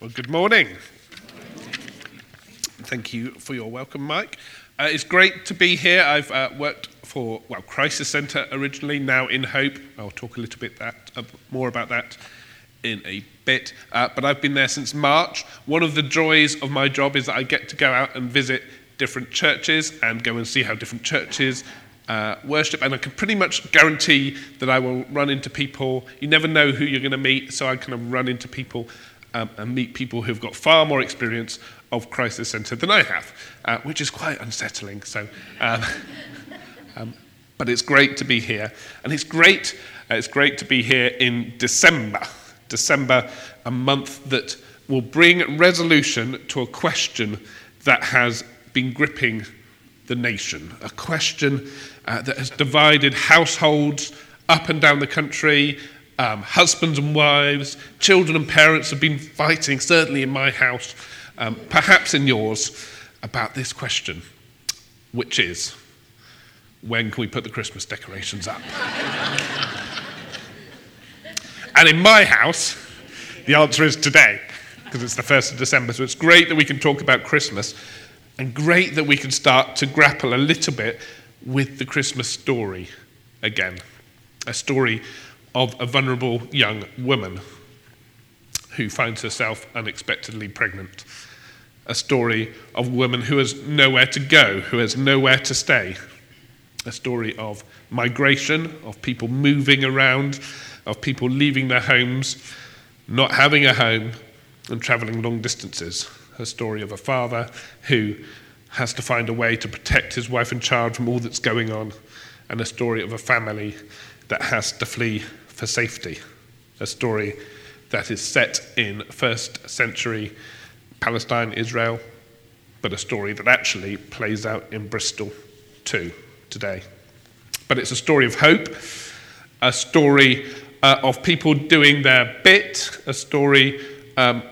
Well, good morning. Thank you for your welcome, Mike. Uh, it's great to be here. I've uh, worked for, well, Crisis Centre originally, now Inhope. I'll talk a little bit that, uh, more about that in a bit. Uh, but I've been there since March. One of the joys of my job is that I get to go out and visit different churches and go and see how different churches uh, worship, and I can pretty much guarantee that I will run into people. You never know who you're going to meet, so I kind of run into people um, and meet people who've got far more experience of crisis centre than I have, uh, which is quite unsettling. So, um, um, but it's great to be here, and it's great. Uh, it's great to be here in December. December, a month that will bring resolution to a question that has been gripping the nation, a question uh, that has divided households up and down the country. Um, husbands and wives, children and parents have been fighting, certainly in my house, um, perhaps in yours, about this question, which is when can we put the Christmas decorations up? and in my house, the answer is today, because it's the 1st of December. So it's great that we can talk about Christmas, and great that we can start to grapple a little bit with the Christmas story again. A story of a vulnerable young woman who finds herself unexpectedly pregnant. A story of a woman who has nowhere to go, who has nowhere to stay. A story of migration, of people moving around, of people leaving their homes, not having a home, and travelling long distances. A story of a father who has to find a way to protect his wife and child from all that's going on, and a story of a family that has to flee for safety. A story that is set in first century Palestine, Israel, but a story that actually plays out in Bristol too today. But it's a story of hope, a story uh, of people doing their bit, a story um,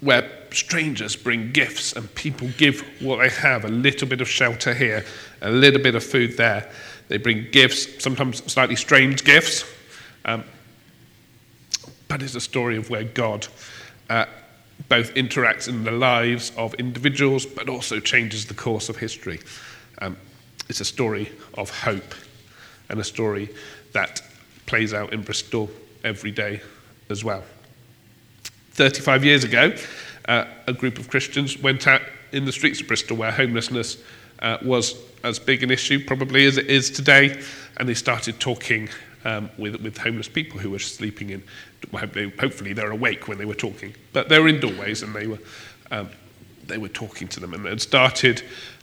where strangers bring gifts and people give what they have a little bit of shelter here, a little bit of food there. They bring gifts, sometimes slightly strange gifts, um, but it's a story of where God uh, both interacts in the lives of individuals but also changes the course of history. Um, it's a story of hope and a story that plays out in Bristol every day as well. 35 years ago, uh, a group of Christians went out in the streets of Bristol where homelessness uh, was as big an issue probably as it is today, and they started talking um, with, with homeless people who were sleeping in. Hopefully, they're awake when they were talking, but they were in doorways and they were um, they were talking to them and they started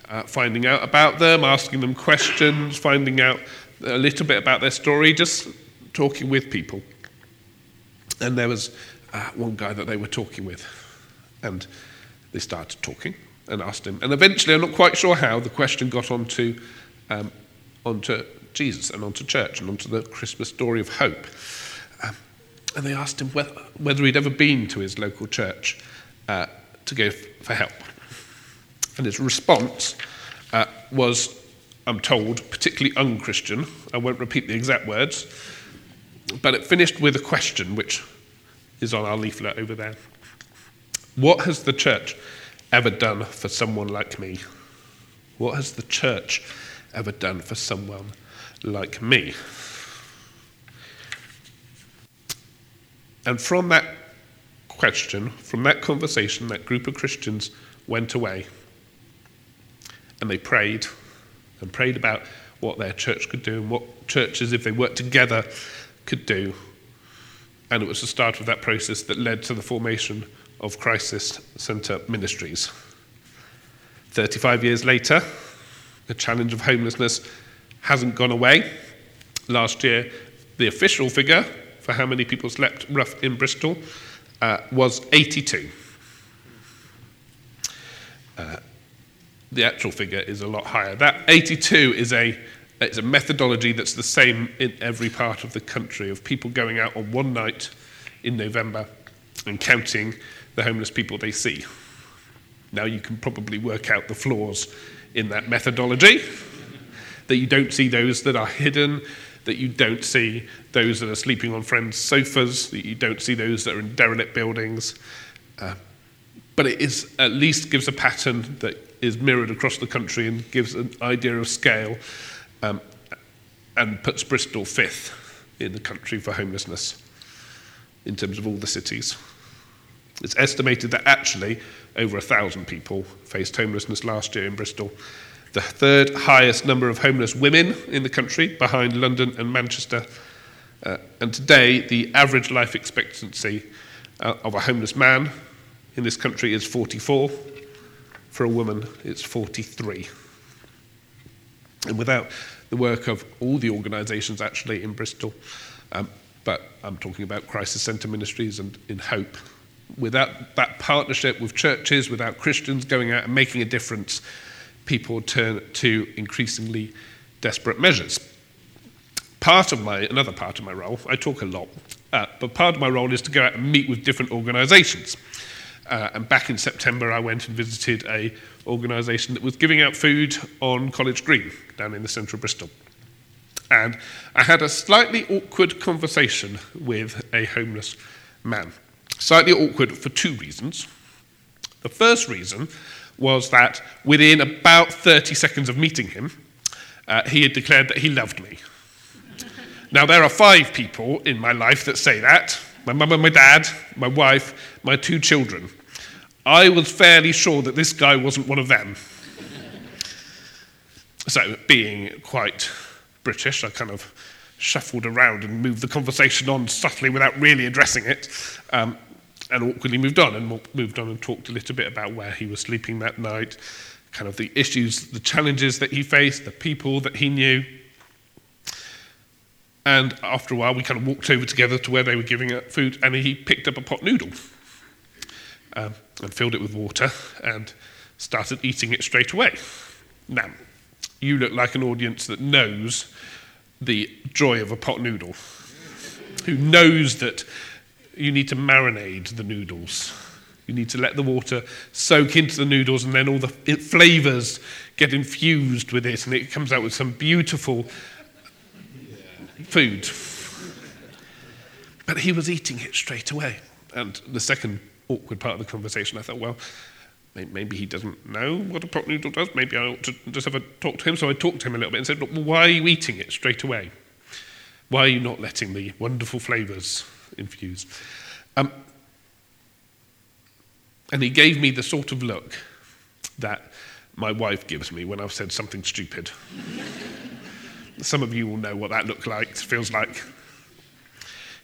uh, finding out about them, asking them questions, finding out a little bit about their story, just talking with people. And there was uh, one guy that they were talking with, and they started talking and asked him. And eventually, I'm not quite sure how, the question got onto, um, onto Jesus and onto church and onto the Christmas story of hope. Um, and they asked him whether, whether, he'd ever been to his local church uh, to go f- for help. And his response uh, was, I'm told, particularly unchristian. I won't repeat the exact words, but it finished with a question which is on our leaflet over there. What has the church ever done for someone like me? What has the church ever done for someone like me? And from that question, from that conversation, that group of Christians went away and they prayed and prayed about what their church could do and what churches, if they worked together, could do. And it was the start of that process that led to the formation of Crisis Centre Ministries. 35 years later, the challenge of homelessness hasn't gone away. Last year, the official figure for how many people slept rough in Bristol uh, was 82. Uh, the actual figure is a lot higher. That 82 is a, it's a methodology that's the same in every part of the country of people going out on one night in November and counting the homeless people they see. Now you can probably work out the flaws in that methodology, that you don't see those that are hidden, that you don't see those that are sleeping on friends' sofas, that you don't see those that are in derelict buildings. Uh, but it is, at least gives a pattern that is mirrored across the country and gives an idea of scale um, and puts Bristol fifth in the country for homelessness in terms of all the cities. It's estimated that actually over a thousand people faced homelessness last year in Bristol. The third highest number of homeless women in the country, behind London and Manchester. Uh, and today, the average life expectancy uh, of a homeless man in this country is 44. For a woman, it's 43. And without the work of all the organisations actually in Bristol, um, but I'm talking about Crisis Centre Ministries and in Hope, without that partnership with churches, without Christians going out and making a difference, people turn to increasingly desperate measures. Part of my, another part of my role, I talk a lot, uh, but part of my role is to go out and meet with different organisations. Uh, and back in September, I went and visited a organisation that was giving out food on College Green down in the centre of Bristol. And I had a slightly awkward conversation with a homeless man. Slightly awkward for two reasons. The first reason was that within about 30 seconds of meeting him, uh, he had declared that he loved me. now, there are five people in my life that say that my mum and my dad, my wife, my two children. I was fairly sure that this guy wasn't one of them. so, being quite British, I kind of shuffled around and moved the conversation on subtly without really addressing it, um, and awkwardly moved on and moved on and talked a little bit about where he was sleeping that night, kind of the issues, the challenges that he faced, the people that he knew. And after a while, we kind of walked over together to where they were giving out food, and he picked up a pot noodle um, and filled it with water and started eating it straight away. Now, you look like an audience that knows the joy of a pot noodle, who knows that you need to marinate the noodles. You need to let the water soak into the noodles, and then all the flavors get infused with it, and it comes out with some beautiful food. But he was eating it straight away. And the second awkward part of the conversation, I thought, well, maybe he doesn't know what a pot noodle does. Maybe I ought to just have a talk to him. So I talked to him a little bit and said, Look, why are you eating it straight away? Why are you not letting the wonderful flavours infuse? Um, and he gave me the sort of look that my wife gives me when I've said something stupid. Some of you will know what that look like, feels like.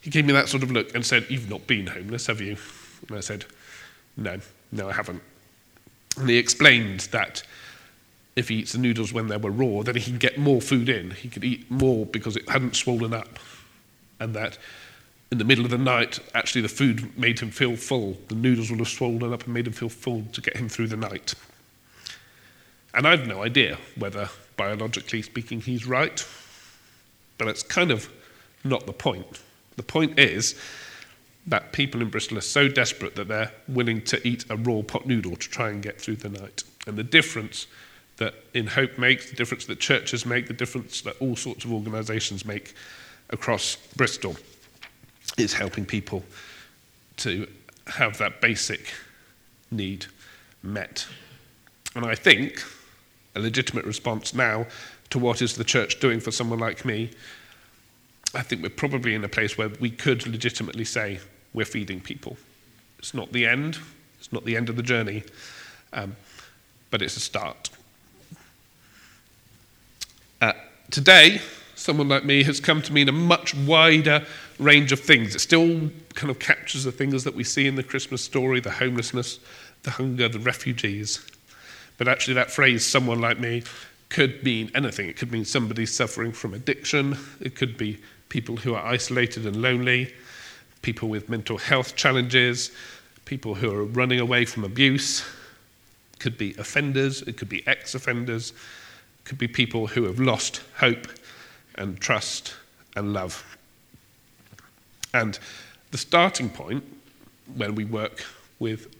He gave me that sort of look and said, You've not been homeless, have you? And I said, No, no, I haven't. And he explained that if he eats the noodles when they were raw, then he can get more food in. He could eat more because it hadn't swollen up. And that in the middle of the night, actually the food made him feel full. The noodles would have swollen up and made him feel full to get him through the night. And I've no idea whether, biologically speaking, he's right. But it's kind of not the point. The point is that people in Bristol are so desperate that they're willing to eat a raw pot noodle to try and get through the night. And the difference that Inhope makes, the difference that churches make, the difference that all sorts of organisations make across Bristol is helping people to have that basic need met. And I think a legitimate response now to what is the church doing for someone like me, I think we're probably in a place where we could legitimately say, we're feeding people. It's not the end, it's not the end of the journey, um, but it's a start. Uh, today, someone like me has come to mean a much wider range of things. It still kind of captures the things that we see in the Christmas story the homelessness, the hunger, the refugees. But actually, that phrase, someone like me, could mean anything. It could mean somebody suffering from addiction, it could be people who are isolated and lonely, people with mental health challenges, people who are running away from abuse. It could be offenders, it could be ex offenders, could be people who have lost hope and trust and love. And the starting point when we work with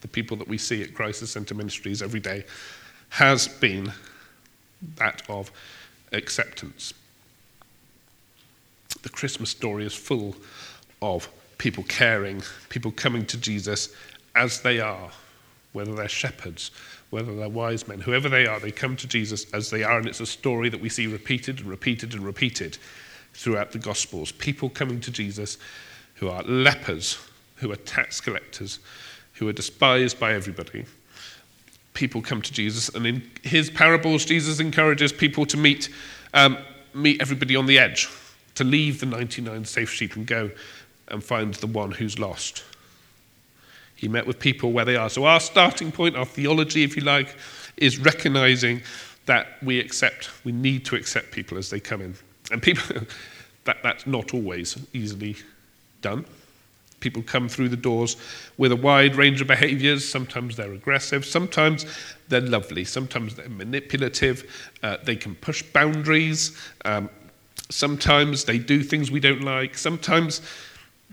the people that we see at Crisis Centre Ministries every day has been that of acceptance. The Christmas story is full of people caring, people coming to Jesus as they are, whether they're shepherds, whether they're wise men, whoever they are, they come to Jesus as they are, and it's a story that we see repeated and repeated and repeated throughout the Gospels. People coming to Jesus who are lepers, who are tax collectors, who are despised by everybody. People come to Jesus, and in his parables, Jesus encourages people to meet, um, meet everybody on the edge, to leave the 99 safe sheep and go and find the one who's lost. He met with people where they are. So, our starting point, our theology, if you like, is recognizing that we accept, we need to accept people as they come in. And people, that, that's not always easily done. People come through the doors with a wide range of behaviors. Sometimes they're aggressive, sometimes they're lovely, sometimes they're manipulative. Uh, they can push boundaries. Um, sometimes they do things we don't like. Sometimes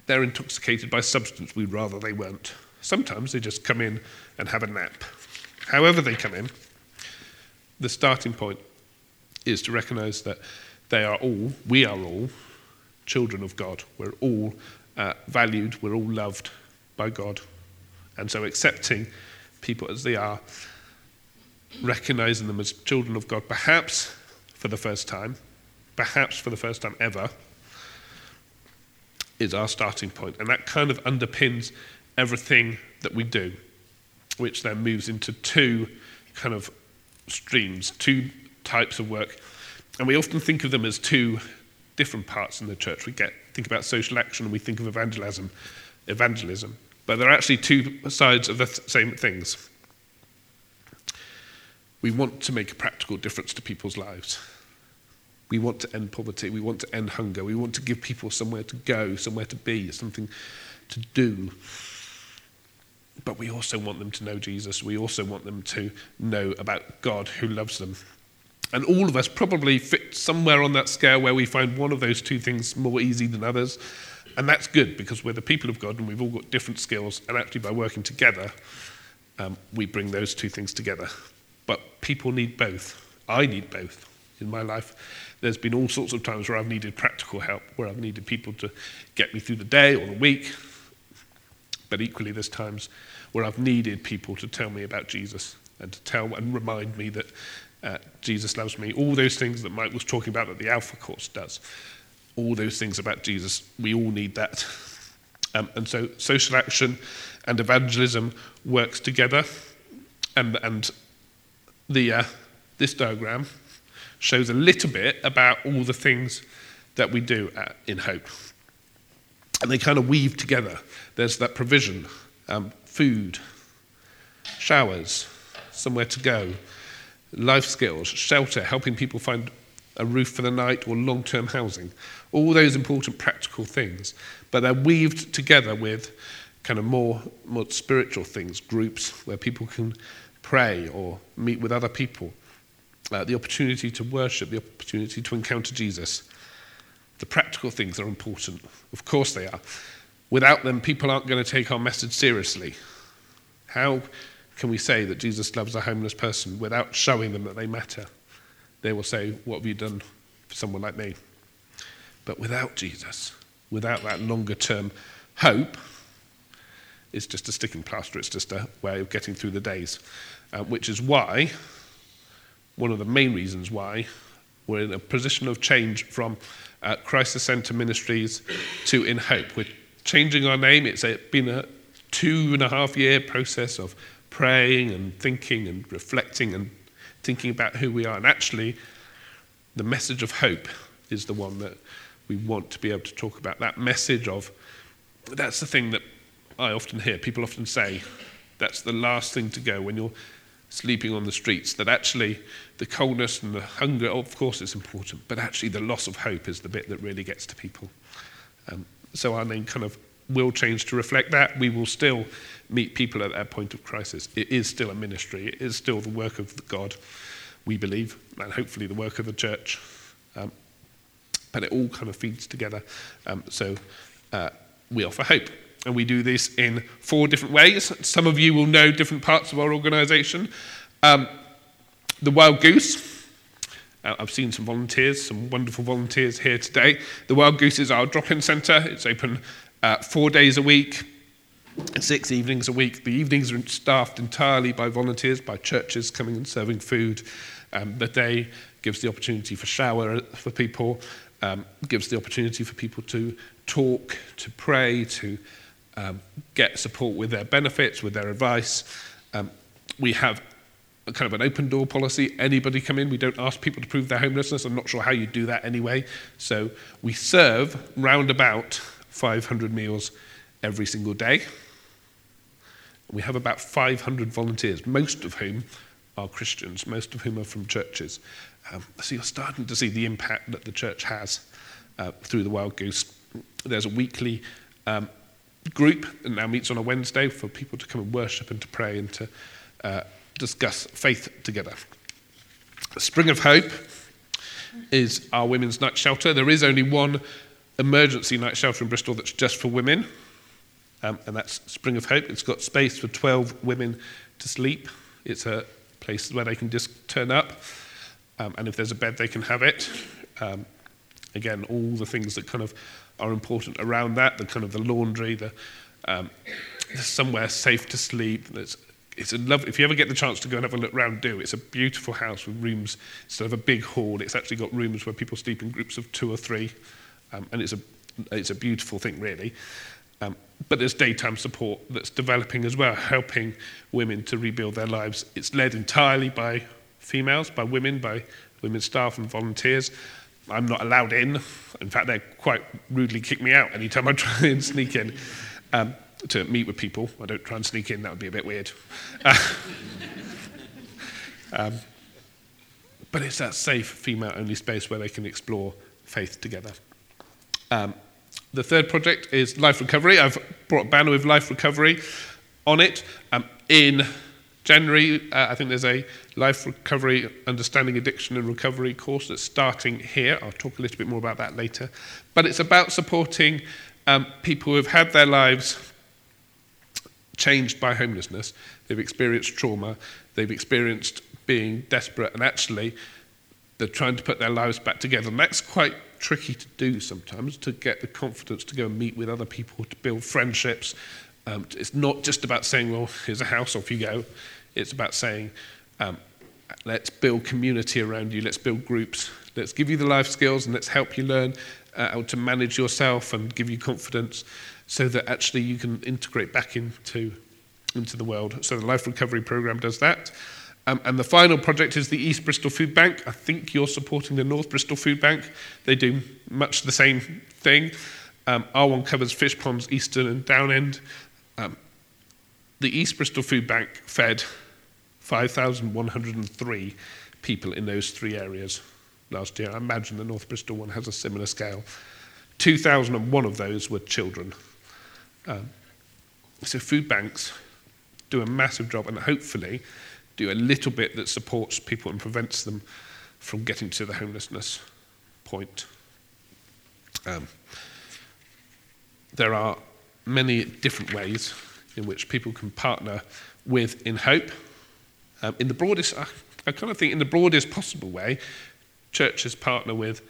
they're intoxicated by substance we'd rather they weren't. Sometimes they just come in and have a nap. However, they come in, the starting point is to recognize that they are all, we are all, children of God. We're all uh, valued, we're all loved by God. And so accepting people as they are, recognizing them as children of God, perhaps for the first time, perhaps for the first time ever, is our starting point. And that kind of underpins everything that we do, which then moves into two kind of streams, two types of work. And we often think of them as two different parts in the church. We get think about social action and we think of evangelism, evangelism. But they're actually two sides of the th- same things. We want to make a practical difference to people's lives. We want to end poverty. We want to end hunger. We want to give people somewhere to go, somewhere to be, something to do. But we also want them to know Jesus. We also want them to know about God who loves them. And all of us probably fit somewhere on that scale where we find one of those two things more easy than others. And that's good because we're the people of God and we've all got different skills. And actually, by working together, um, we bring those two things together. But people need both. I need both in my life. There's been all sorts of times where I've needed practical help, where I've needed people to get me through the day or the week. But equally, there's times where I've needed people to tell me about Jesus and to tell and remind me that uh, Jesus loves me. All those things that Mike was talking about that the Alpha Course does. All those things about Jesus, we all need that. Um, and so social action and evangelism works together. And, and the, uh, this diagram shows a little bit about all the things that we do at, Inhope. And they kind of weave together. There's that provision, um, food, showers, somewhere to go, life skills, shelter, helping people find a roof for the night or long term housing. All those important practical things. But they're weaved together with kind of more, more spiritual things, groups where people can pray or meet with other people, uh, the opportunity to worship, the opportunity to encounter Jesus. The practical things are important. Of course they are. Without them, people aren't going to take our message seriously. How can we say that Jesus loves a homeless person without showing them that they matter? They will say, What have you done for someone like me? But without Jesus, without that longer term hope, it's just a sticking plaster. It's just a way of getting through the days. Uh, which is why, one of the main reasons why, we're in a position of change from uh, Crisis Centre Ministries to Inhope. We're changing our name. It's a, been a two and a half year process of praying and thinking and reflecting and thinking about who we are. And actually, the message of hope is the one that we want to be able to talk about. That message of, that's the thing that I often hear. People often say, that's the last thing to go when you're sleeping on the streets. That actually, the coldness and the hunger, of course, it's important, but actually, the loss of hope is the bit that really gets to people. Um, so our name kind of will change to reflect that. We will still meet people at that point of crisis. It is still a ministry, it is still the work of God, we believe, and hopefully the work of the church. Um, but it all kind of feeds together. Um, so uh, we offer hope. And we do this in four different ways. Some of you will know different parts of our organisation. Um, the Wild Goose. Uh, I've seen some volunteers, some wonderful volunteers here today. The Wild Goose is our drop in centre. It's open uh, four days a week, six evenings a week. The evenings are staffed entirely by volunteers, by churches coming and serving food. Um, the day gives the opportunity for shower for people, um, gives the opportunity for people to talk, to pray, to um, get support with their benefits, with their advice. Um, we have a kind of an open door policy. Anybody come in. We don't ask people to prove their homelessness. I'm not sure how you do that anyway. So we serve round about 500 meals every single day. We have about 500 volunteers, most of whom are Christians, most of whom are from churches. Um, so you're starting to see the impact that the church has uh, through the Wild Goose. There's a weekly um, group that now meets on a Wednesday for people to come and worship and to pray and to uh, discuss faith together. Spring of Hope is our women's night shelter. There is only one emergency night shelter in Bristol that's just for women, um, and that's Spring of Hope. It's got space for 12 women to sleep. It's a place where they can just turn up, um, and if there's a bed, they can have it. Um, again, all the things that kind of are important around that, the kind of the laundry, the um, somewhere safe to sleep. It's a love, if you ever get the chance to go and have a look around, do. It's a beautiful house with rooms instead of a big hall. It's actually got rooms where people sleep in groups of two or three, um, and it's a it's a beautiful thing, really. Um, but there's daytime support that's developing as well, helping women to rebuild their lives. It's led entirely by females, by women, by women staff and volunteers. I'm not allowed in. In fact, they quite rudely kick me out anytime I try and sneak in um, to meet with people. I don't try and sneak in, that would be a bit weird. Um, but it's that safe female only space where they can explore faith together. Um, the third project is Life Recovery. I've brought a banner with Life Recovery on it. Um, in January, uh, I think there's a Life Recovery Understanding Addiction and Recovery course that's starting here. I'll talk a little bit more about that later. But it's about supporting um, people who have had their lives changed by homelessness. They've experienced trauma, they've experienced being desperate, and actually they're trying to put their lives back together. And that's quite tricky to do sometimes, to get the confidence to go and meet with other people, to build friendships. Um, it's not just about saying, well, here's a house, off you go. It's about saying, um, let's build community around you, let's build groups, let's give you the life skills and let's help you learn uh, how to manage yourself and give you confidence so that actually you can integrate back into, into the world. So the Life Recovery Program does that. Um, and the final project is the East Bristol Food Bank. I think you're supporting the North Bristol Food Bank. They do much the same thing. Um, our one covers fish ponds, Easton and Downend. Um, the East Bristol Food Bank fed 5,103 people in those three areas last year. I imagine the North Bristol one has a similar scale. 2,001 of those were children. Um, so food banks do a massive job and hopefully do a little bit that supports people and prevents them from getting to the homelessness point. Um, there are many different ways in which people can partner with Inhope. Um, in the broadest, I, I kind of think in the broadest possible way, churches partner with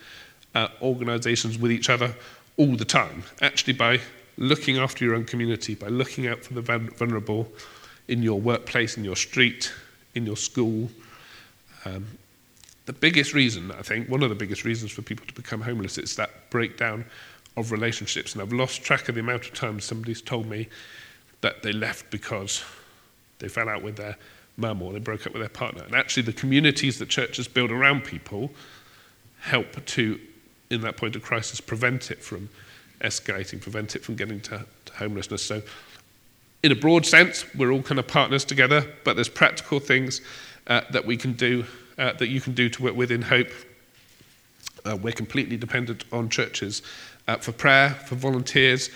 uh, organisations with each other all the time, actually by looking after your own community, by looking out for the vulnerable in your workplace, in your street, in your school. Um, the biggest reason, I think, one of the biggest reasons for people to become homeless is that breakdown of relationships. And I've lost track of the amount of times somebody's told me that they left because they fell out with their mum or they broke up with their partner. And actually, the communities that churches build around people help to, in that point of crisis, prevent it from escalating, prevent it from getting to, to homelessness. So, in a broad sense, we're all kind of partners together, but there's practical things uh, that we can do, uh, that you can do to work within Hope. Uh, we're completely dependent on churches uh, for prayer, for volunteers,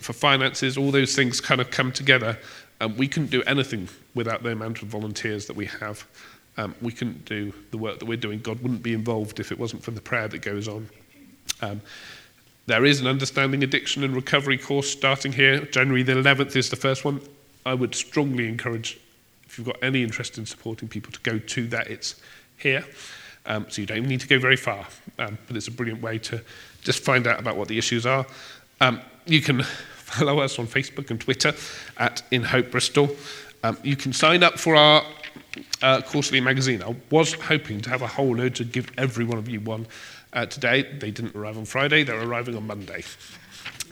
for finances, all those things kind of come together. Um, we couldn't do anything without the amount of volunteers that we have. Um, we couldn't do the work that we're doing. God wouldn't be involved if it wasn't for the prayer that goes on. Um, there is an Understanding Addiction and Recovery course starting here. January the 11th is the first one. I would strongly encourage, if you've got any interest in supporting people, to go to that. It's here. Um, so you don't even need to go very far, um, but it's a brilliant way to just find out about what the issues are. Um, you can follow us on Facebook and Twitter at Inhope Bristol. Um, you can sign up for our uh, quarterly magazine. I was hoping to have a whole load to give every one of you one uh, today. They didn't arrive on Friday, they're arriving on Monday.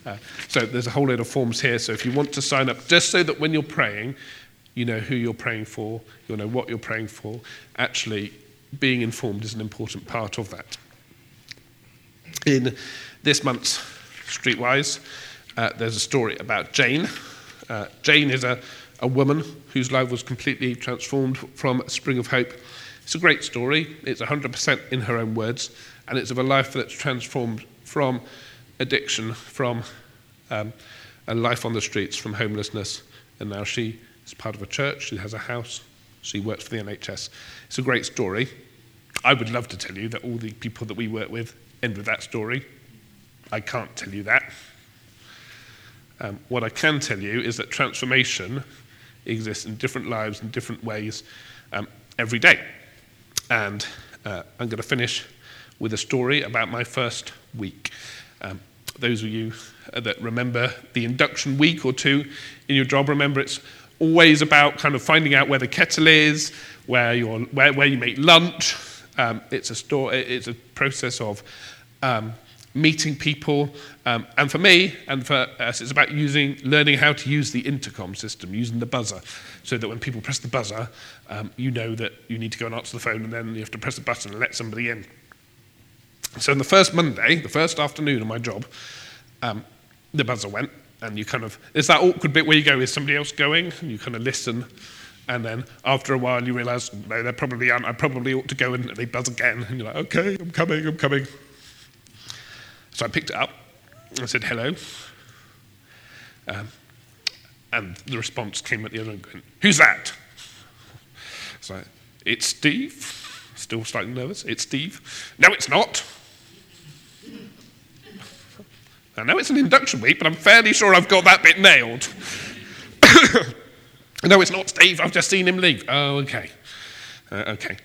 Uh, so there's a whole load of forms here. So if you want to sign up, just so that when you're praying, you know who you're praying for, you'll know what you're praying for. Actually, being informed is an important part of that. In this month's Streetwise, uh, there's a story about Jane. Uh, Jane is a, a woman whose life was completely transformed from a spring of hope. It's a great story. It's 100% in her own words, and it's of a life that's transformed from addiction, from um, a life on the streets, from homelessness, and now she is part of a church. She has a house. She works for the NHS. It's a great story. I would love to tell you that all the people that we work with end with that story. I can't tell you that. Um, what I can tell you is that transformation exists in different lives in different ways um, every day. And uh, I'm going to finish with a story about my first week. Um, those of you that remember the induction week or two in your job, remember it's always about kind of finding out where the kettle is, where, you're, where, where you make lunch. Um, it's, a store, it's a process of um, meeting people. Um, and for me and for us, it's about using, learning how to use the intercom system, using the buzzer, so that when people press the buzzer, um, you know that you need to go and answer the phone, and then you have to press the button and let somebody in. So on the first Monday, the first afternoon of my job, um, the buzzer went, and you kind of it's that awkward bit where you go, is somebody else going? And you kind of listen, and then after a while you realise, no, they probably aren't, I probably ought to go, and they buzz again, and you're like, okay, I'm coming, I'm coming. So I picked it up. I said, hello. Um, and the response came at the other end, going, who's that? So it's Steve. Still slightly nervous. It's Steve. No, it's not. I know it's an induction week, but I'm fairly sure I've got that bit nailed. no, it's not Steve. I've just seen him leave. Oh, okay. Uh, okay.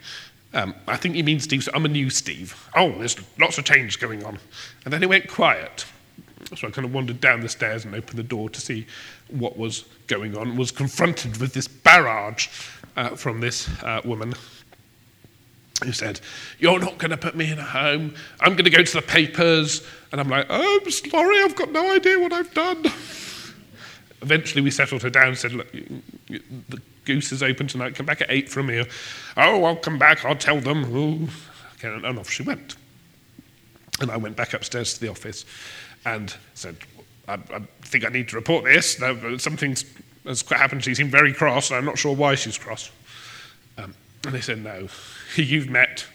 Um, I think he means Steve, so I'm a new Steve. Oh, there's lots of change going on. And then it went quiet. So I kind of wandered down the stairs and opened the door to see what was going on, was confronted with this barrage uh, from this uh, woman who said, You're not going to put me in a home. I'm going to go to the papers. And I'm like, oh, I'm sorry, I've got no idea what I've done. Eventually, we settled her down and said, Look, the goose is open tonight. Come back at eight from here. Oh, I'll come back. I'll tell them. Okay, and off she went. And I went back upstairs to the office and said, I, I think I need to report this. Something has happened. She seemed very cross, and I'm not sure why she's cross. Um, and they said, No, you've met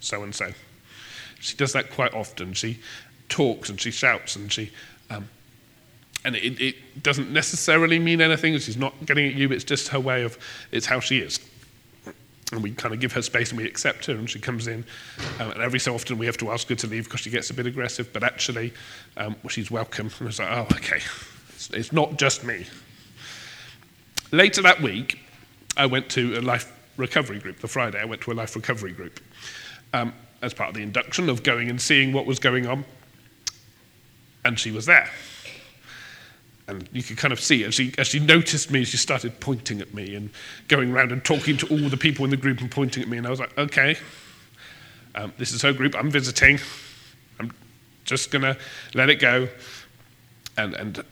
so and so. She does that quite often. She talks and she shouts and she um, and it, it doesn't necessarily mean anything. She's not getting at you. It's just her way of, it's how she is. And we kind of give her space and we accept her, and she comes in. Um, and every so often we have to ask her to leave because she gets a bit aggressive, but actually um, she's welcome. And it's like, oh, okay, it's, it's not just me. Later that week, I went to a life recovery group. The Friday, I went to a life recovery group um, as part of the induction of going and seeing what was going on. And she was there. And you could kind of see as she, as she noticed me, she started pointing at me and going around and talking to all the people in the group and pointing at me. And I was like, okay, um, this is her group. I'm visiting. I'm just going to let it go. And, and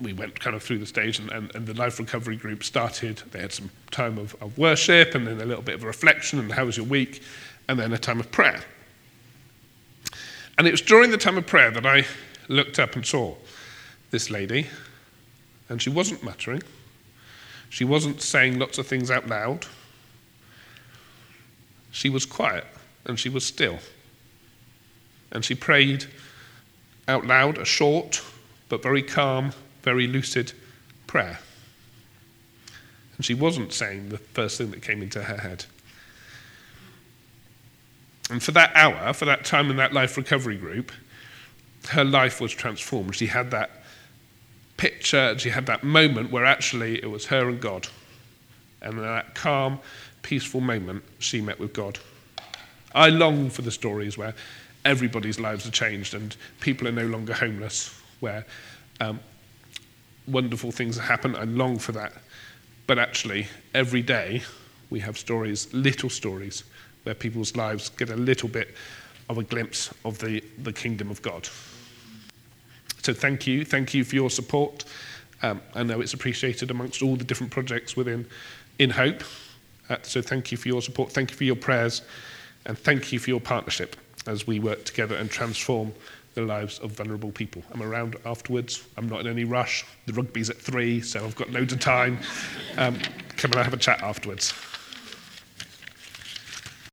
we went kind of through the stage, and, and, and, the life recovery group started. They had some time of, of worship, and then a little bit of reflection, and how was your week, and then a time of prayer. And it was during the time of prayer that I looked up and saw this lady, and she wasn't muttering. She wasn't saying lots of things out loud. She was quiet and she was still. And she prayed out loud a short but very calm, very lucid prayer. And she wasn't saying the first thing that came into her head. And for that hour, for that time in that life recovery group, her life was transformed. She had that picture, she had that moment where actually it was her and God. And in that calm, peaceful moment, she met with God. I long for the stories where everybody's lives are changed and people are no longer homeless, where um, wonderful things happen. I long for that. But actually, every day we have stories, little stories, where people's lives get a little bit of a glimpse of the, the kingdom of God. So thank you. Thank you for your support. Um, I know it's appreciated amongst all the different projects within Inhope. Uh, so thank you for your support. Thank you for your prayers. And thank you for your partnership as we work together and transform the lives of vulnerable people. I'm around afterwards. I'm not in any rush. The rugby's at three, so I've got loads of time. Um, come and have a chat afterwards.